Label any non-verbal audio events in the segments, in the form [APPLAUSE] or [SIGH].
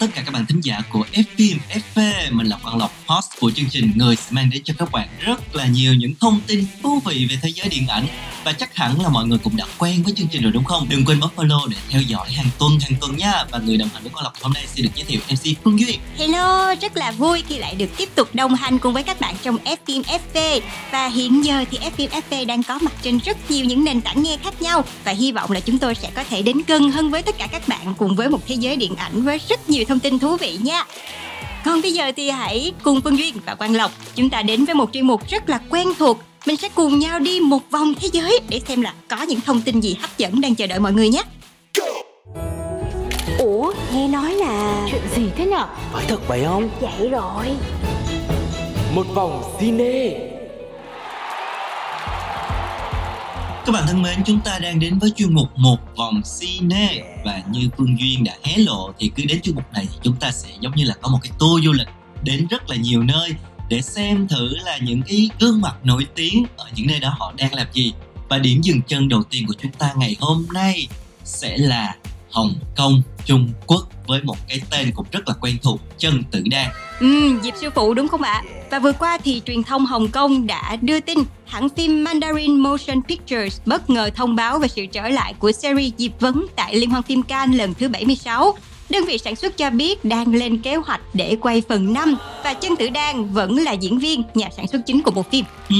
Tất cả các bạn thính giả của của chương trình Người sẽ mang đến cho các bạn rất là nhiều những thông tin thú vị về thế giới điện ảnh. Và chắc hẳn là mọi người cũng đã quen với chương trình rồi đúng không? Đừng quên bấm follow để theo dõi hàng tuần hàng tuần nha. Và người đồng hành với con Lộc hôm nay sẽ được giới thiệu MC Phương Duyên Hello, rất là vui khi lại được tiếp tục đồng hành cùng với các bạn trong Fim Fv Và hiện giờ thì Fim Fv đang có mặt trên rất nhiều những nền tảng nghe khác nhau. Và hy vọng là chúng tôi sẽ có thể đến gần hơn với tất cả các bạn cùng với một thế giới điện ảnh với rất nhiều thông tin thú vị nha. Còn bây giờ thì hãy cùng Phương Duyên và Quang Lộc Chúng ta đến với một chuyên mục rất là quen thuộc Mình sẽ cùng nhau đi một vòng thế giới để xem là có những thông tin gì hấp dẫn đang chờ đợi mọi người nhé Ủa, nghe nói là Chuyện gì thế nhở? Phải thật vậy không? vậy rồi Một vòng cine Các bạn thân mến, chúng ta đang đến với chuyên mục một vòng cine. Và như Phương Duyên đã hé lộ thì cứ đến chuyên mục này thì chúng ta sẽ giống như là có một cái tour du lịch Đến rất là nhiều nơi để xem thử là những cái gương mặt nổi tiếng ở những nơi đó họ đang làm gì. Và điểm dừng chân đầu tiên của chúng ta ngày hôm nay sẽ là Hồng Kông, Trung Quốc với một cái tên cũng rất là quen thuộc, Chân Tử Đan. Ừ, Diệp sư phụ đúng không ạ? Và vừa qua thì truyền thông Hồng Kông đã đưa tin hãng phim Mandarin Motion Pictures bất ngờ thông báo về sự trở lại của series Diệp Vấn tại Liên hoan phim Cannes lần thứ 76. Đơn vị sản xuất cho biết đang lên kế hoạch để quay phần 5 và Chân Tử Đan vẫn là diễn viên, nhà sản xuất chính của bộ phim. Ừ,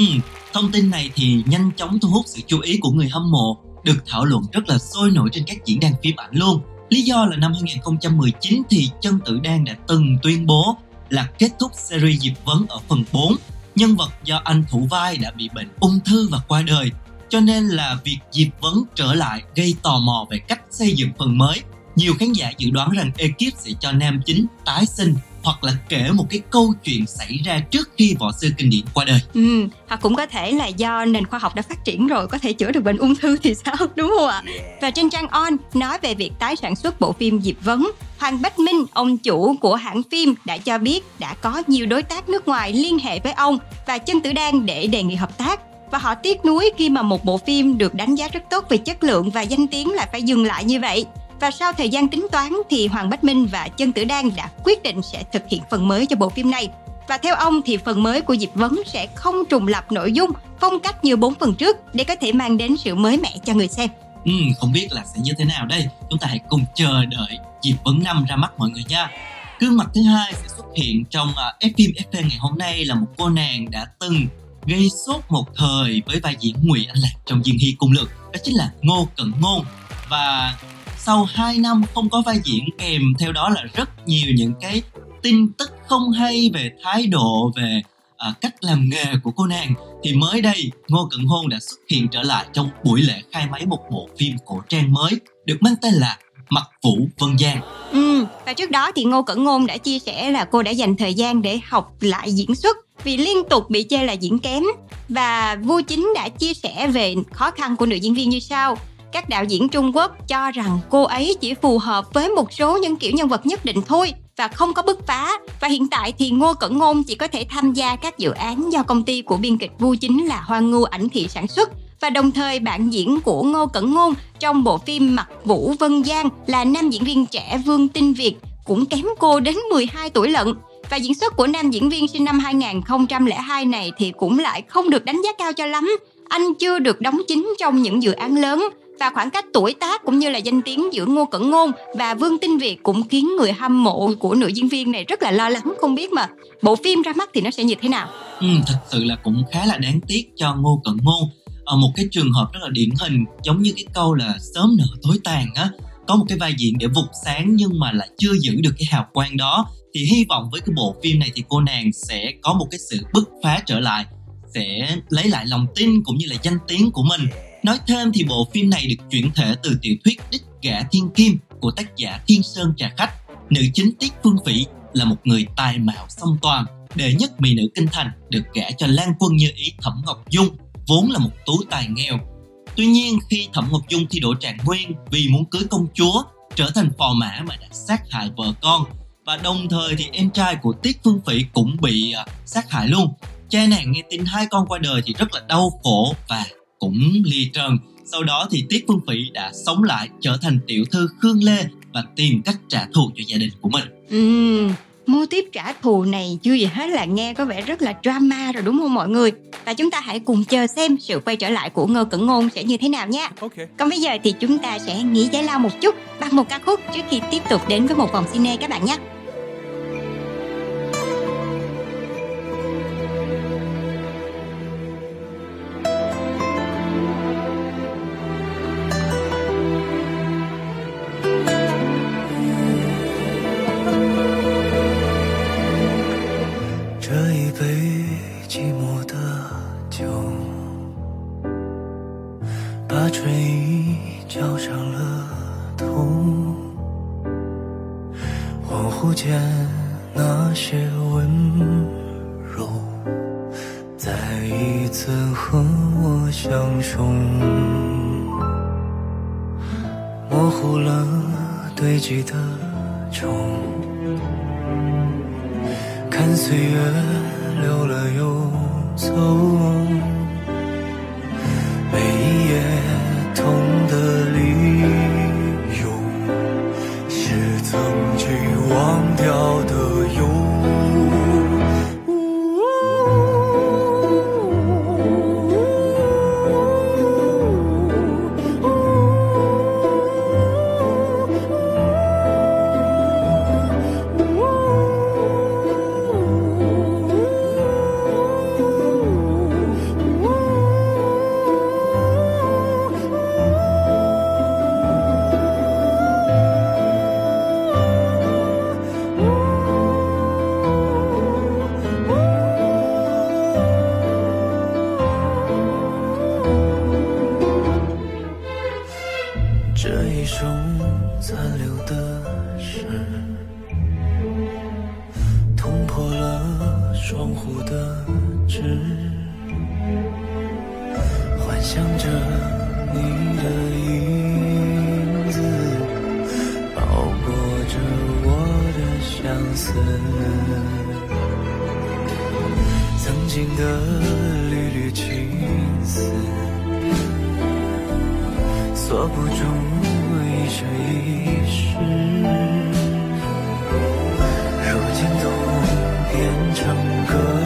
thông tin này thì nhanh chóng thu hút sự chú ý của người hâm mộ, được thảo luận rất là sôi nổi trên các diễn đàn phim ảnh luôn. Lý do là năm 2019 thì Chân Tử Đan đã từng tuyên bố là kết thúc series Diệp Vấn ở phần 4. Nhân vật do anh thủ vai đã bị bệnh ung thư và qua đời. Cho nên là việc Diệp Vấn trở lại gây tò mò về cách xây dựng phần mới. Nhiều khán giả dự đoán rằng ekip sẽ cho nam chính tái sinh hoặc là kể một cái câu chuyện xảy ra trước khi võ sư kinh điển qua đời. Ừ, hoặc cũng có thể là do nền khoa học đã phát triển rồi có thể chữa được bệnh ung thư thì sao [LAUGHS] đúng không ạ? Và trên trang On nói về việc tái sản xuất bộ phim Diệp Vấn, Hoàng Bách Minh, ông chủ của hãng phim đã cho biết đã có nhiều đối tác nước ngoài liên hệ với ông và Chân Tử Đan để đề nghị hợp tác và họ tiếc nuối khi mà một bộ phim được đánh giá rất tốt về chất lượng và danh tiếng lại phải dừng lại như vậy. Và sau thời gian tính toán thì Hoàng Bách Minh và Chân Tử Đan đã quyết định sẽ thực hiện phần mới cho bộ phim này. Và theo ông thì phần mới của Diệp Vấn sẽ không trùng lập nội dung, phong cách như bốn phần trước để có thể mang đến sự mới mẻ cho người xem. Ừ, không biết là sẽ như thế nào đây. Chúng ta hãy cùng chờ đợi dịp Vấn năm ra mắt mọi người nha. Gương mặt thứ hai sẽ xuất hiện trong uh, phim FP ngày hôm nay là một cô nàng đã từng gây sốt một thời với vai diễn Ngụy Anh Lạc trong Diên Hy Cung Lực. Đó chính là Ngô Cận Ngôn. Và sau 2 năm không có vai diễn kèm theo đó là rất nhiều những cái tin tức không hay về thái độ về à, cách làm nghề của cô nàng thì mới đây Ngô Cận Hôn đã xuất hiện trở lại trong buổi lễ khai máy một bộ phim cổ trang mới được mang tên là Mặt Vũ Vân Giang. Ừ, và trước đó thì Ngô Cẩn Ngôn đã chia sẻ là cô đã dành thời gian để học lại diễn xuất vì liên tục bị chê là diễn kém. Và Vu Chính đã chia sẻ về khó khăn của nữ diễn viên như sau. Các đạo diễn Trung Quốc cho rằng cô ấy chỉ phù hợp với một số những kiểu nhân vật nhất định thôi và không có bứt phá. Và hiện tại thì Ngô Cẩn Ngôn chỉ có thể tham gia các dự án do công ty của biên kịch Vu Chính là Hoa Ngưu ảnh thị sản xuất và đồng thời bạn diễn của Ngô Cẩn Ngôn trong bộ phim Mặt Vũ Vân Giang là nam diễn viên trẻ Vương Tinh Việt cũng kém cô đến 12 tuổi lận. Và diễn xuất của nam diễn viên sinh năm 2002 này thì cũng lại không được đánh giá cao cho lắm. Anh chưa được đóng chính trong những dự án lớn và khoảng cách tuổi tác cũng như là danh tiếng giữa Ngô Cẩn Ngôn và Vương Tinh Việt cũng khiến người hâm mộ của nữ diễn viên này rất là lo lắng. Không biết mà bộ phim ra mắt thì nó sẽ như thế nào. Ừ, thật sự là cũng khá là đáng tiếc cho Ngô Cẩn Ngôn. Ở một cái trường hợp rất là điển hình giống như cái câu là sớm nở tối tàn á. Có một cái vai diễn để vụt sáng nhưng mà lại chưa giữ được cái hào quang đó. Thì hy vọng với cái bộ phim này thì cô nàng sẽ có một cái sự bứt phá trở lại sẽ lấy lại lòng tin cũng như là danh tiếng của mình. Nói thêm thì bộ phim này được chuyển thể từ tiểu thuyết Đích Gã Thiên Kim của tác giả Thiên Sơn Trà Khách. Nữ chính Tiết Phương Phỉ là một người tài mạo song toàn, đệ nhất mỹ nữ kinh thành được gả cho Lan Quân như ý Thẩm Ngọc Dung, vốn là một tú tài nghèo. Tuy nhiên khi Thẩm Ngọc Dung thi đỗ trạng nguyên vì muốn cưới công chúa, trở thành phò mã mà đã sát hại vợ con và đồng thời thì em trai của Tiết Phương Phỉ cũng bị uh, sát hại luôn. Cha nàng nghe tin hai con qua đời thì rất là đau khổ và cũng ly trần. Sau đó thì Tiết Phương Phỉ đã sống lại trở thành tiểu thư Khương Lê và tìm cách trả thù cho gia đình của mình. Ừm, mô tiếp trả thù này chưa gì hết là nghe có vẻ rất là drama rồi đúng không mọi người? Và chúng ta hãy cùng chờ xem sự quay trở lại của Ngô Cẩn Ngôn sẽ như thế nào nha. Okay. Còn bây giờ thì chúng ta sẽ nghỉ giải lao một chút bằng một ca khúc trước khi tiếp tục đến với một vòng cine các bạn nhé. 意浇上了头。恍惚间，那些温柔，再一次和我相拥，模糊了堆积的愁。看岁月流了又走，掉 go.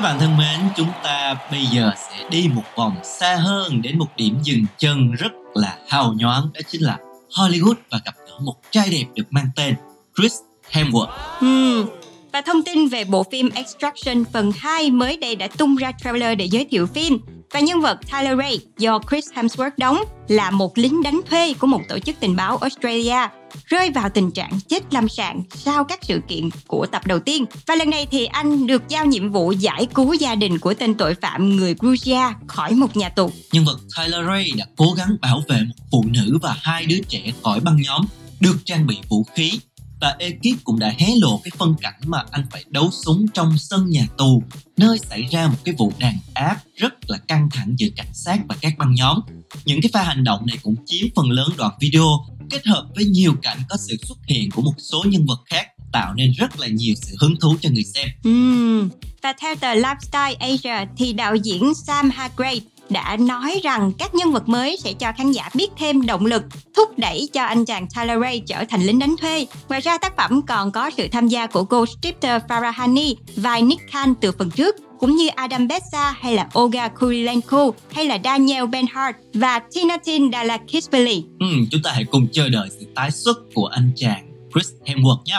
Các bạn thân mến, chúng ta bây giờ sẽ đi một vòng xa hơn đến một điểm dừng chân rất là hào nhoáng đó chính là Hollywood và gặp gỡ một trai đẹp được mang tên Chris Hemsworth. Hmm. Và thông tin về bộ phim Extraction phần 2 mới đây đã tung ra trailer để giới thiệu phim. Và nhân vật Tyler Ray do Chris Hemsworth đóng là một lính đánh thuê của một tổ chức tình báo Australia, rơi vào tình trạng chết lâm sàng sau các sự kiện của tập đầu tiên. Và lần này thì anh được giao nhiệm vụ giải cứu gia đình của tên tội phạm người Georgia khỏi một nhà tù. Nhân vật Tyler Ray đã cố gắng bảo vệ một phụ nữ và hai đứa trẻ khỏi băng nhóm, được trang bị vũ khí và ekip cũng đã hé lộ cái phân cảnh mà anh phải đấu súng trong sân nhà tù, nơi xảy ra một cái vụ đàn áp rất là căng thẳng giữa cảnh sát và các băng nhóm. Những cái pha hành động này cũng chiếm phần lớn đoạn video, kết hợp với nhiều cảnh có sự xuất hiện của một số nhân vật khác, tạo nên rất là nhiều sự hứng thú cho người xem. Ừ. Và theo tờ Lifestyle Asia thì đạo diễn Sam Hargrave đã nói rằng các nhân vật mới sẽ cho khán giả biết thêm động lực thúc đẩy cho anh chàng Tyler Ray trở thành lính đánh thuê. Ngoài ra tác phẩm còn có sự tham gia của cô stripter Farah Hani vai Nick Khan từ phần trước cũng như Adam Bessa hay là Olga Kurilenko hay là Daniel Benhart và Tinatin Dalakishvili. Ừ, chúng ta hãy cùng chờ đợi sự tái xuất của anh chàng Chris Hemsworth nhé.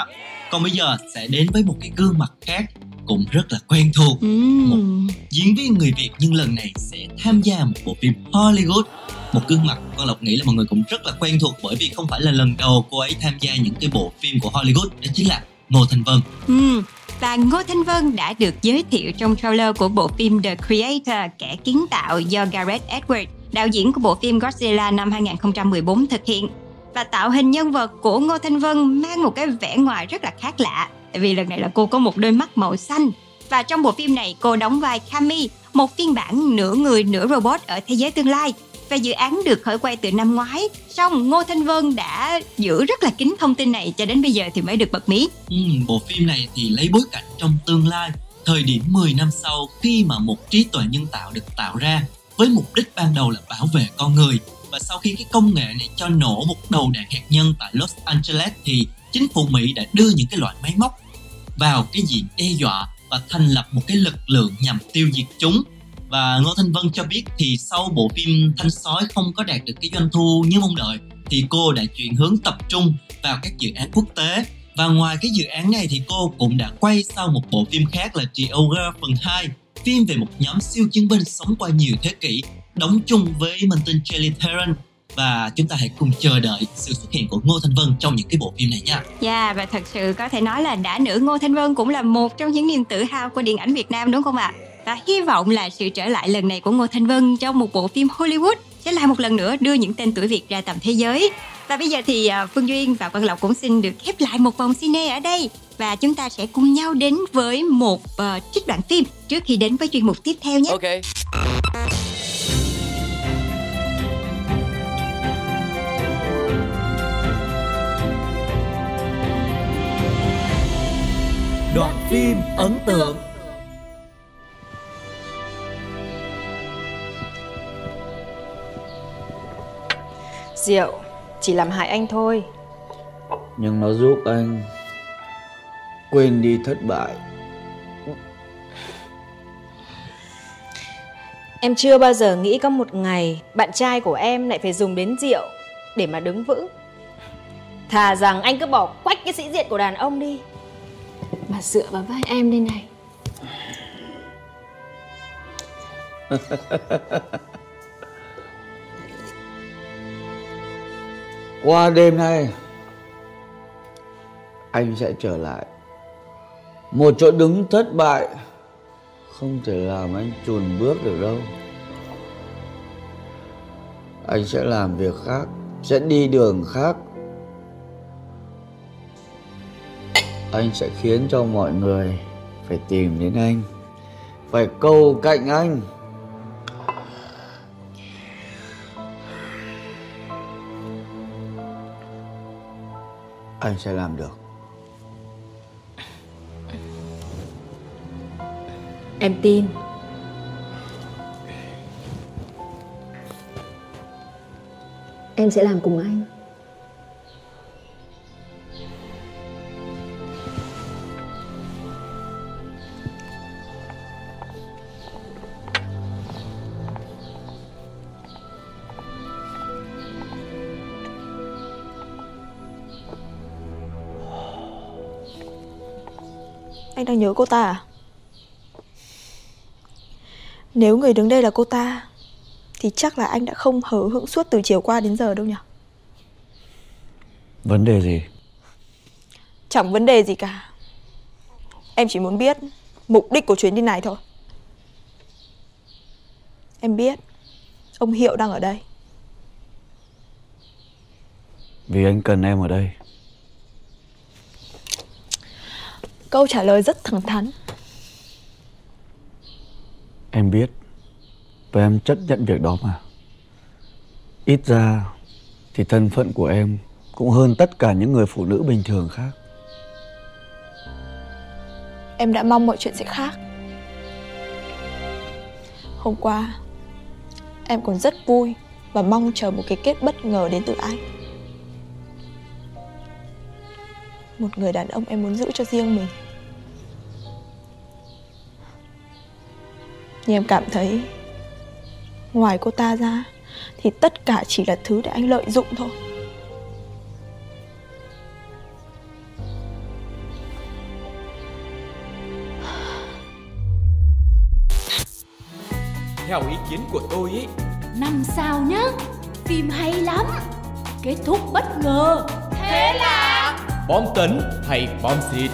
Còn bây giờ sẽ đến với một cái gương mặt khác cũng rất là quen thuộc. Uhm. Một diễn viên người Việt nhưng lần này sẽ tham gia một bộ phim Hollywood. Một gương mặt con Lộc nghĩ là mọi người cũng rất là quen thuộc bởi vì không phải là lần đầu cô ấy tham gia những cái bộ phim của Hollywood đó chính là Ngô Thanh Vân. Uhm. Và Ngô Thanh Vân đã được giới thiệu trong trailer của bộ phim The Creator, kẻ kiến tạo do Gareth Edwards, đạo diễn của bộ phim Godzilla năm 2014 thực hiện. Và tạo hình nhân vật của Ngô Thanh Vân mang một cái vẻ ngoài rất là khác lạ tại vì lần này là cô có một đôi mắt màu xanh và trong bộ phim này cô đóng vai Kami, một phiên bản nửa người nửa robot ở thế giới tương lai. Và dự án được khởi quay từ năm ngoái, song Ngô Thanh Vân đã giữ rất là kín thông tin này cho đến bây giờ thì mới được bật mí. Ừ, bộ phim này thì lấy bối cảnh trong tương lai, thời điểm 10 năm sau khi mà một trí tuệ nhân tạo được tạo ra với mục đích ban đầu là bảo vệ con người và sau khi cái công nghệ này cho nổ một đầu đạn hạt nhân tại Los Angeles thì chính phủ Mỹ đã đưa những cái loại máy móc vào cái diện đe dọa và thành lập một cái lực lượng nhằm tiêu diệt chúng. Và Ngô Thanh Vân cho biết thì sau bộ phim Thanh Sói không có đạt được cái doanh thu như mong đợi, thì cô đã chuyển hướng tập trung vào các dự án quốc tế. Và ngoài cái dự án này thì cô cũng đã quay sau một bộ phim khác là The Ogre phần 2 phim về một nhóm siêu chiến binh sống qua nhiều thế kỷ, đóng chung với minh tinh Charlie Theron và chúng ta hãy cùng chờ đợi sự xuất hiện của Ngô Thanh Vân trong những cái bộ phim này nha. Dạ yeah, và thật sự có thể nói là đã nữ Ngô Thanh Vân cũng là một trong những niềm tự hào của điện ảnh Việt Nam đúng không ạ? Và hy vọng là sự trở lại lần này của Ngô Thanh Vân trong một bộ phim Hollywood sẽ lại một lần nữa đưa những tên tuổi Việt ra tầm thế giới. Và bây giờ thì à, Phương Duyên và Quang Lộc cũng xin được khép lại một vòng cine ở đây và chúng ta sẽ cùng nhau đến với một uh, trích đoạn phim trước khi đến với chuyên mục tiếp theo nhé. Ok. Đoạn phim ấn tượng. Rượu chỉ làm hại anh thôi. Nhưng nó giúp anh quên đi thất bại. Em chưa bao giờ nghĩ có một ngày bạn trai của em lại phải dùng đến rượu để mà đứng vững. Thà rằng anh cứ bỏ quách cái sĩ diện của đàn ông đi mà dựa vào vai em đây này. [LAUGHS] Qua đêm nay, Anh sẽ trở lại. Một chỗ đứng thất bại Không thể làm anh chùn bước được đâu. Anh sẽ làm việc khác, Sẽ đi đường khác. Anh sẽ khiến cho mọi người Phải tìm đến anh. Phải câu cạnh anh. Anh sẽ làm được. Em tin. Em sẽ làm cùng anh. Đang nhớ cô ta à? Nếu người đứng đây là cô ta Thì chắc là anh đã không hờ hững suốt từ chiều qua đến giờ đâu nhỉ? Vấn đề gì? Chẳng vấn đề gì cả. Em chỉ muốn biết Mục đích của chuyến đi này thôi. Em biết Ông Hiệu đang ở đây. Vì anh cần em ở đây Câu trả lời rất thẳng thắn. Em biết Và em chấp nhận việc đó mà. Ít ra Thì thân phận của em Cũng hơn tất cả những người phụ nữ bình thường khác. Em đã mong mọi chuyện sẽ khác. Hôm qua Em còn rất vui Và mong chờ một cái kết bất ngờ đến từ anh Một người đàn ông em muốn giữ cho riêng mình. Nhưng em cảm thấy Ngoài cô ta ra Thì tất cả chỉ là thứ để anh lợi dụng thôi. Theo ý kiến của tôi ấy Năm sao nhá Phim hay lắm Kết thúc bất ngờ. Thế là Bom tấn hay bom xịt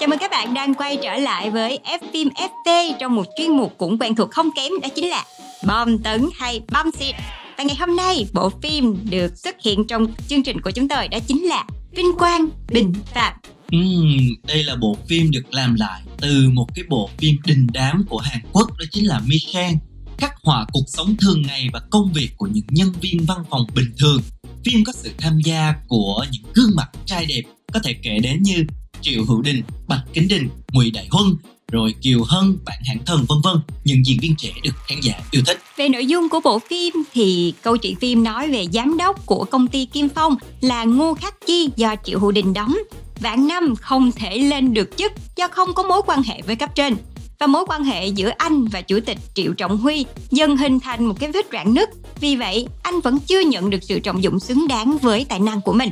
Chào mừng các bạn đang quay trở lại với F phim FT trong một chuyên mục cũng quen thuộc không kém đó chính là bom tấn hay bom xịt. Và ngày hôm nay bộ phim được xuất hiện trong chương trình của chúng tôi đó chính là Vinh Quang Bình Phạm. Ừm, đây là bộ phim được làm lại từ một cái bộ phim đình đám của Hàn Quốc đó chính là Michelle khắc họa cuộc sống thường ngày và công việc của những nhân viên văn phòng bình thường. Phim có sự tham gia của những gương mặt trai đẹp có thể kể đến như Triệu Hữu Đình, Bạch Kính Đình, Ngụy Đại Huân, rồi Kiều Hân, Bạn Hãng Thần vân vân, những diễn viên trẻ được khán giả yêu thích. Về nội dung của bộ phim thì câu chuyện phim nói về giám đốc của công ty Kim Phong là Ngô Khắc Chi do Triệu Hữu Đình đóng. Vạn năm không thể lên được chức do không có mối quan hệ với cấp trên. Và mối quan hệ giữa anh và chủ tịch Triệu Trọng Huy dần hình thành một cái vết rạn nứt. Vì vậy, anh vẫn chưa nhận được sự trọng dụng xứng đáng với tài năng của mình.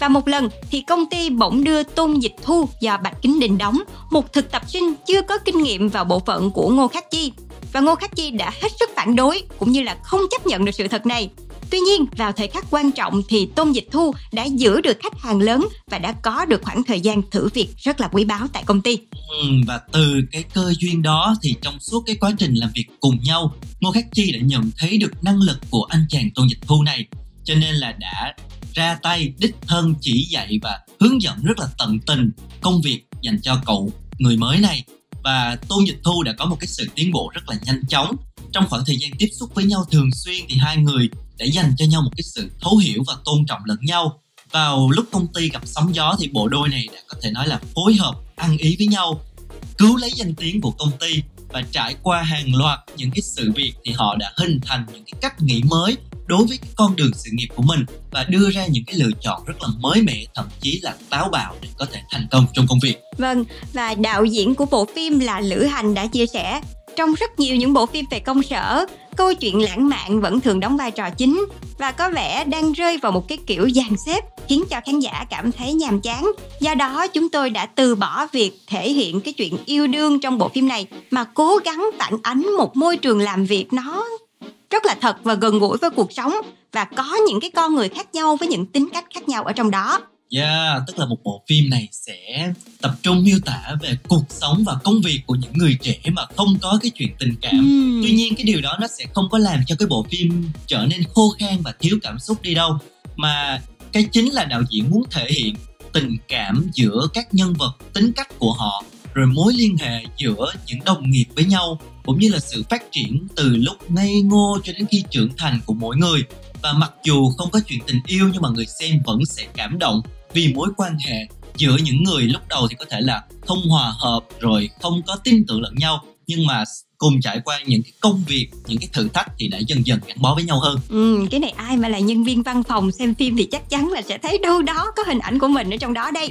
Và một lần thì công ty bỗng đưa Tôn Dịch Thu do Bạch Kính Đình đóng, một thực tập sinh chưa có kinh nghiệm vào bộ phận của Ngô Khắc Chi. Và Ngô Khắc Chi đã hết sức phản đối cũng như là không chấp nhận được sự thật này. Tuy nhiên, vào thời khắc quan trọng thì Tôn Dịch Thu đã giữ được khách hàng lớn và đã có được khoảng thời gian thử việc rất là quý báu tại công ty. Ừ, và từ cái cơ duyên đó thì trong suốt cái quá trình làm việc cùng nhau, Ngô Khắc Chi đã nhận thấy được năng lực của anh chàng Tôn Dịch Thu này, cho nên là đã ra tay đích thân chỉ dạy và hướng dẫn rất là tận tình công việc dành cho cậu người mới này và Tôn Dịch Thu đã có một cái sự tiến bộ rất là nhanh chóng trong khoảng thời gian tiếp xúc với nhau thường xuyên thì hai người để dành cho nhau một cái sự thấu hiểu và tôn trọng lẫn nhau. Vào lúc công ty gặp sóng gió thì bộ đôi này đã có thể nói là phối hợp ăn ý với nhau cứu lấy danh tiếng của công ty và trải qua hàng loạt những cái sự việc thì họ đã hình thành những cái cách nghĩ mới đối với cái con đường sự nghiệp của mình và đưa ra những cái lựa chọn rất là mới mẻ thậm chí là táo bạo để có thể thành công trong công việc. Vâng, và đạo diễn của bộ phim là Lữ Hành đã chia sẻ trong rất nhiều những bộ phim về công sở, câu chuyện lãng mạn vẫn thường đóng vai trò chính và có vẻ đang rơi vào một cái kiểu dàn xếp khiến cho khán giả cảm thấy nhàm chán. Do đó chúng tôi đã từ bỏ việc thể hiện cái chuyện yêu đương trong bộ phim này mà cố gắng phản ánh một môi trường làm việc nó rất là thật và gần gũi với cuộc sống và có những cái con người khác nhau với những tính cách khác nhau ở trong đó. Yeah, tức là một bộ phim này sẽ tập trung miêu tả về cuộc sống và công việc của những người trẻ mà không có cái chuyện tình cảm. Ừm. Tuy nhiên cái điều đó nó sẽ không có làm cho cái bộ phim trở nên khô khan và thiếu cảm xúc đi đâu mà cái chính là đạo diễn muốn thể hiện tình cảm giữa các nhân vật, tính cách của họ rồi mối liên hệ giữa những đồng nghiệp với nhau cũng như là sự phát triển từ lúc ngây ngô cho đến khi trưởng thành của mỗi người và mặc dù không có chuyện tình yêu nhưng mà người xem vẫn sẽ cảm động vì mối quan hệ giữa những người lúc đầu thì có thể là không hòa hợp rồi không có tin tưởng lẫn nhau nhưng mà cùng trải qua những cái công việc những cái thử thách thì đã dần dần gắn bó với nhau hơn Ừ, cái này ai mà là nhân viên văn phòng xem phim thì chắc chắn là sẽ thấy đâu đó có hình ảnh của mình ở trong đó đây.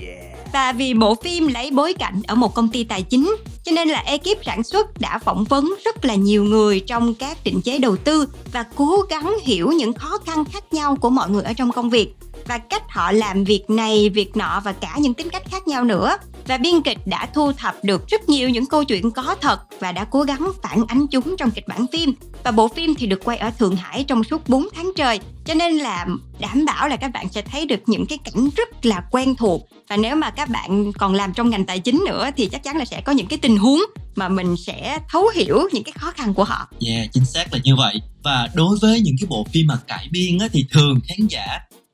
Và vì bộ phim lấy bối cảnh ở một công ty tài chính, cho nên là ekip sản xuất đã phỏng vấn rất là nhiều người trong các định chế đầu tư và cố gắng hiểu những khó khăn khác nhau của mọi người ở trong công việc và cách họ làm việc này, việc nọ và cả những tính cách khác nhau nữa. Và biên kịch đã thu thập được rất nhiều những câu chuyện có thật và đã cố gắng phản ánh chúng trong kịch bản phim. Và bộ phim thì được quay ở Thượng Hải trong suốt 4 tháng trời, cho nên là đảm bảo là các bạn sẽ thấy được những cái cảnh rất là quen thuộc. Và nếu mà các bạn còn làm trong ngành tài chính nữa thì chắc chắn là sẽ có những cái tình huống mà mình sẽ thấu hiểu những cái khó khăn của họ. Yeah, chính xác là như vậy. Và đối với những cái bộ phim mà cải biên á, thì thường khán giả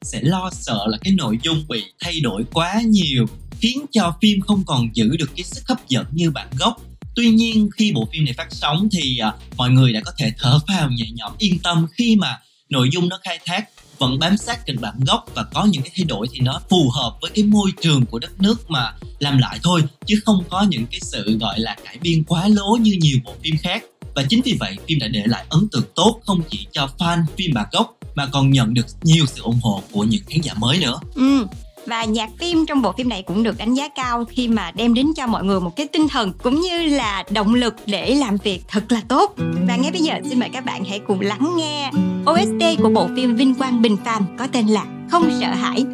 sẽ lo sợ là cái nội dung bị thay đổi quá nhiều khiến cho phim không còn giữ được cái sức hấp dẫn như bản gốc. Tuy nhiên khi bộ phim này phát sóng thì à, mọi người đã có thể thở phào nhẹ nhõm yên tâm khi mà nội dung nó khai thác vẫn bám sát kịch bản gốc và có những cái thay đổi thì nó phù hợp với cái môi trường của đất nước mà làm lại thôi chứ không có những cái sự gọi là cải biên quá lố như nhiều bộ phim khác. Và chính vì vậy phim đã để lại ấn tượng tốt không chỉ cho fan phim bản gốc mà còn nhận được nhiều sự ủng hộ của những khán giả mới nữa. Ừ, và nhạc phim trong bộ phim này cũng được đánh giá cao khi mà đem đến cho mọi người một cái tinh thần cũng như là động lực để làm việc thật là tốt. Và ngay bây giờ xin mời các bạn hãy cùng lắng nghe OST của bộ phim Vinh Quang Bình Phàm có tên là Không sợ hãi.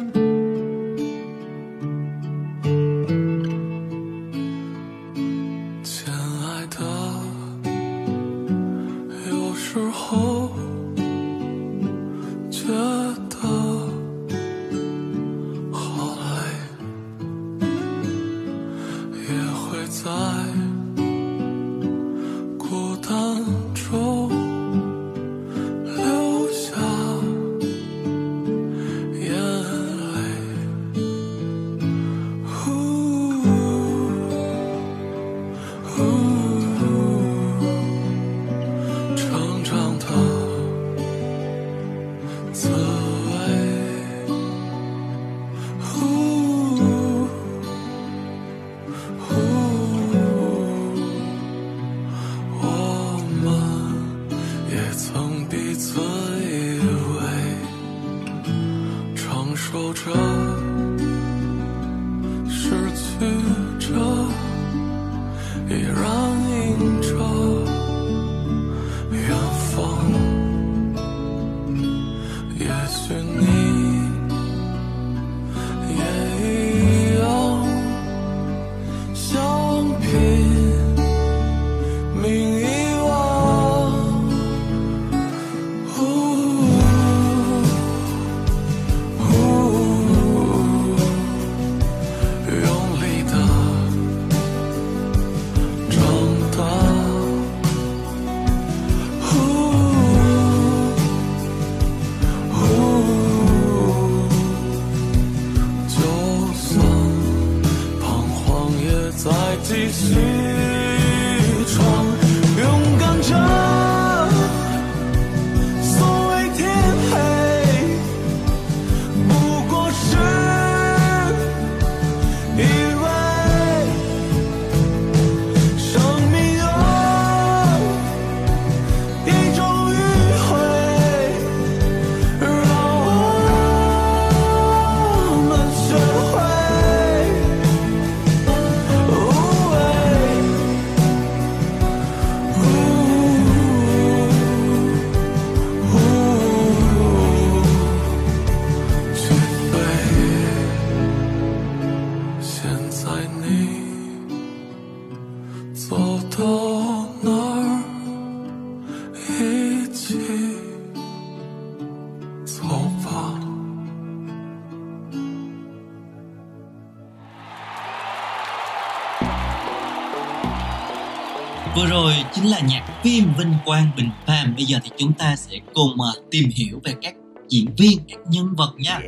disappear Vinh Quang Bình Phàm. Bây giờ thì chúng ta sẽ cùng à, tìm hiểu về các diễn viên, các nhân vật nha.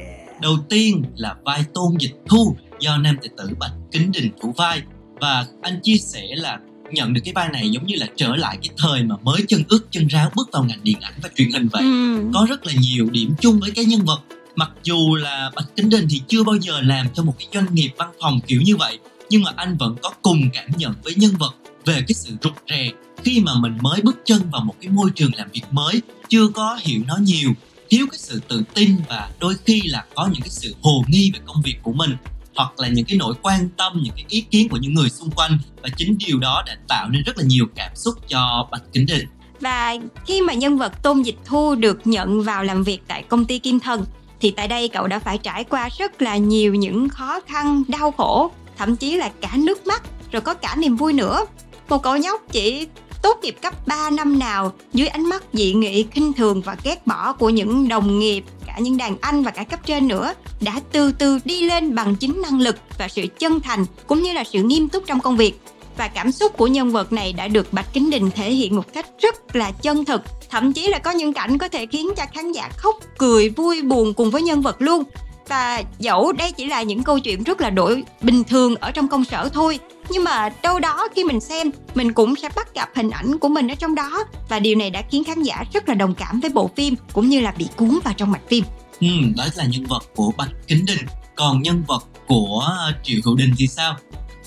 Đầu tiên là vai Tôn Dịch Thu do nam tài tử Bạch Kính Đình thủ vai và anh chia sẻ là nhận được cái vai này giống như là trở lại cái thời mà mới chân ướt chân ráo bước vào ngành điện ảnh và truyền hình vậy. Ừ. Có rất là nhiều điểm chung với cái nhân vật mặc dù là Bạch Kính Đình thì chưa bao giờ làm cho một cái doanh nghiệp văn phòng kiểu như vậy nhưng mà anh vẫn có cùng cảm nhận với nhân vật về cái sự rụt rè khi mà mình mới bước chân vào một cái môi trường làm việc mới chưa có hiểu nó nhiều thiếu cái sự tự tin và đôi khi là có những cái sự hồ nghi về công việc của mình hoặc là những cái nỗi quan tâm những cái ý kiến của những người xung quanh và chính điều đó đã tạo nên rất là nhiều cảm xúc cho bạch kính định Và khi mà nhân vật Tôn Dịch Thu được nhận vào làm việc tại công ty Kim Thần thì tại đây cậu đã phải trải qua rất là nhiều những khó khăn, đau khổ, thậm chí là cả nước mắt, rồi có cả niềm vui nữa. Một cậu nhóc chỉ tốt nghiệp cấp 3 năm nào dưới ánh mắt dị nghị, khinh thường và ghét bỏ của những đồng nghiệp, cả những đàn anh và cả cấp trên nữa đã từ từ đi lên bằng chính năng lực và sự chân thành cũng như là sự nghiêm túc trong công việc. Và cảm xúc của nhân vật này đã được Bạch Kính Đình thể hiện một cách rất là chân thực. Thậm chí là có những cảnh có thể khiến cho khán giả khóc cười vui buồn cùng với nhân vật luôn và dẫu đây chỉ là những câu chuyện rất là đổi bình thường ở trong công sở thôi nhưng mà đâu đó khi mình xem mình cũng sẽ bắt gặp hình ảnh của mình ở trong đó. Và điều này đã khiến khán giả rất là đồng cảm với bộ phim cũng như là bị cuốn vào trong mạch phim. Ừ, đó là nhân vật của Bạch Kính Đình. Còn nhân vật của Triệu Hữu Đình thì sao?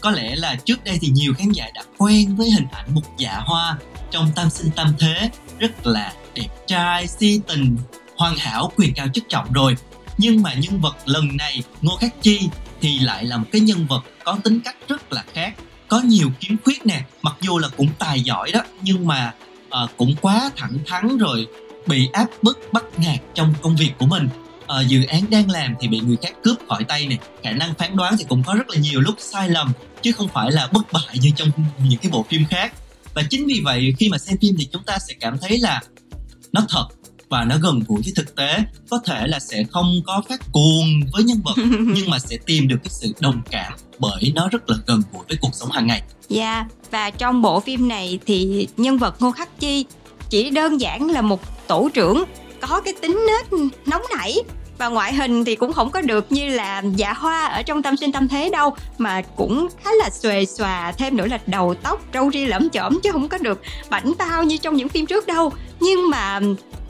Có lẽ là trước đây thì nhiều khán giả đã quen với hình ảnh một dạ hoa trong tam sinh tam thế rất là đẹp trai, si tình, hoàn hảo, quyền cao chức trọng rồi nhưng mà nhân vật lần này Ngô Khắc Chi thì lại là một cái nhân vật có tính cách rất là khác có nhiều kiếm khuyết nè mặc dù là cũng tài giỏi đó nhưng mà uh, cũng quá thẳng thắn rồi bị áp bức bắt nạt trong công việc của mình. Uh, dự án đang làm thì bị người khác cướp khỏi tay nè khả năng phán đoán thì cũng có rất là nhiều lúc sai lầm chứ không phải là bất bại như trong những cái bộ phim khác. Và chính vì vậy khi mà xem phim thì chúng ta sẽ cảm thấy là nó thật và nó gần gũi với thực tế có thể là sẽ không có phát cuồng với nhân vật [LAUGHS] nhưng mà sẽ tìm được cái sự đồng cảm bởi nó rất là gần gũi với cuộc sống hàng ngày. Dạ, yeah. và trong bộ phim này thì nhân vật Ngô Khắc Chi chỉ đơn giản là một tổ trưởng có cái tính nết nóng nảy và ngoại hình thì cũng không có được như là dạ hoa ở trong tâm sinh tâm thế đâu mà cũng khá là xuề xòa thêm nữa là đầu tóc râu ria lẫm chởm chứ không có được bảnh bao như trong những phim trước đâu nhưng mà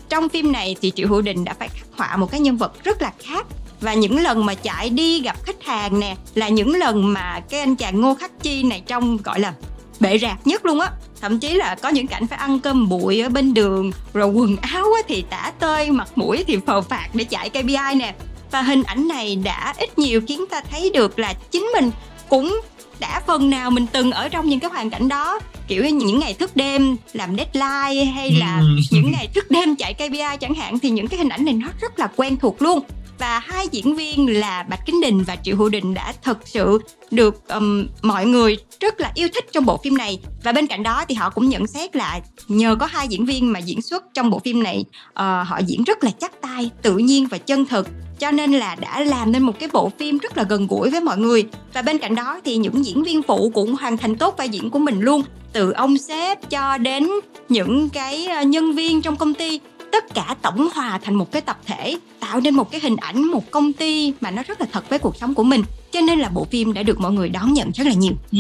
trong phim này thì triệu hữu đình đã phải khắc họa một cái nhân vật rất là khác. Và những lần mà chạy đi gặp khách hàng nè, là những lần mà cái anh chàng ngô khắc chi này trông, gọi là bệ rạc nhất luôn á. Thậm chí là có những cảnh phải ăn cơm bụi ở bên đường, rồi quần áo thì tả tơi, mặt mũi thì phờ phạt để chạy KPI nè. Và hình ảnh này đã ít nhiều khiến ta thấy được là chính mình cũng đã phần nào mình từng ở trong những cái hoàn cảnh đó kiểu những ngày thức đêm làm deadline hay là những ngày thức đêm chạy KPI chẳng hạn thì những cái hình ảnh này nó rất là quen thuộc luôn và hai diễn viên là Bạch Kính Đình và Triệu Hữu Đình đã thật sự được um, mọi người rất là yêu thích trong bộ phim này. Và bên cạnh đó thì họ cũng nhận xét là nhờ có hai diễn viên mà diễn xuất trong bộ phim này uh, họ diễn rất là chắc tay tự nhiên và chân thực. Cho nên là đã làm nên một cái bộ phim rất là gần gũi với mọi người. Và bên cạnh đó thì những diễn viên phụ cũng hoàn thành tốt vai diễn của mình luôn. Từ ông sếp cho đến những cái ờ, nhân viên trong công ty tất cả tổng hòa thành một cái tập thể tạo nên một cái hình ảnh một công ty mà nó rất là thật với cuộc sống của mình. Cho nên là bộ phim đã được mọi người đón nhận rất là nhiều. Ừ,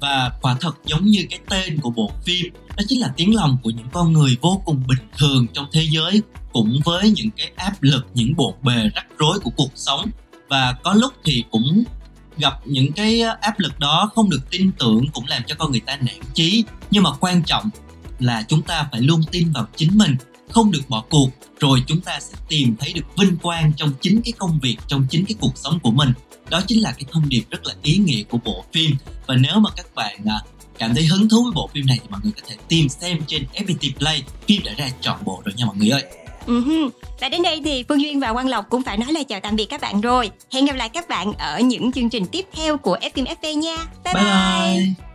và quả thật giống như cái tên của bộ phim đó chính là tiếng lòng của những con người vô cùng bình thường trong thế giới cũng với những cái áp lực những bộn bề rắc rối của cuộc sống. Và có lúc thì cũng gặp những cái áp lực đó không được tin tưởng cũng làm cho con người ta nản chí. Nhưng mà quan trọng là chúng ta phải luôn tin vào chính mình không được bỏ cuộc rồi chúng ta sẽ tìm thấy được vinh quang trong chính cái công việc trong chính cái cuộc sống của mình đó chính là cái thông điệp rất là ý nghĩa của bộ phim và nếu mà các bạn à, cảm thấy hứng thú với bộ phim này thì mọi người có thể tìm xem trên FPT Play phim đã ra trọn bộ rồi nha mọi người ơi Uh-huh. Và đến đây thì Phương Duyên và Quang Lộc cũng phải nói lời chào tạm biệt các bạn rồi. Hẹn gặp lại các bạn ở những chương trình tiếp theo của FM FP nha. Bye bye. bye. bye.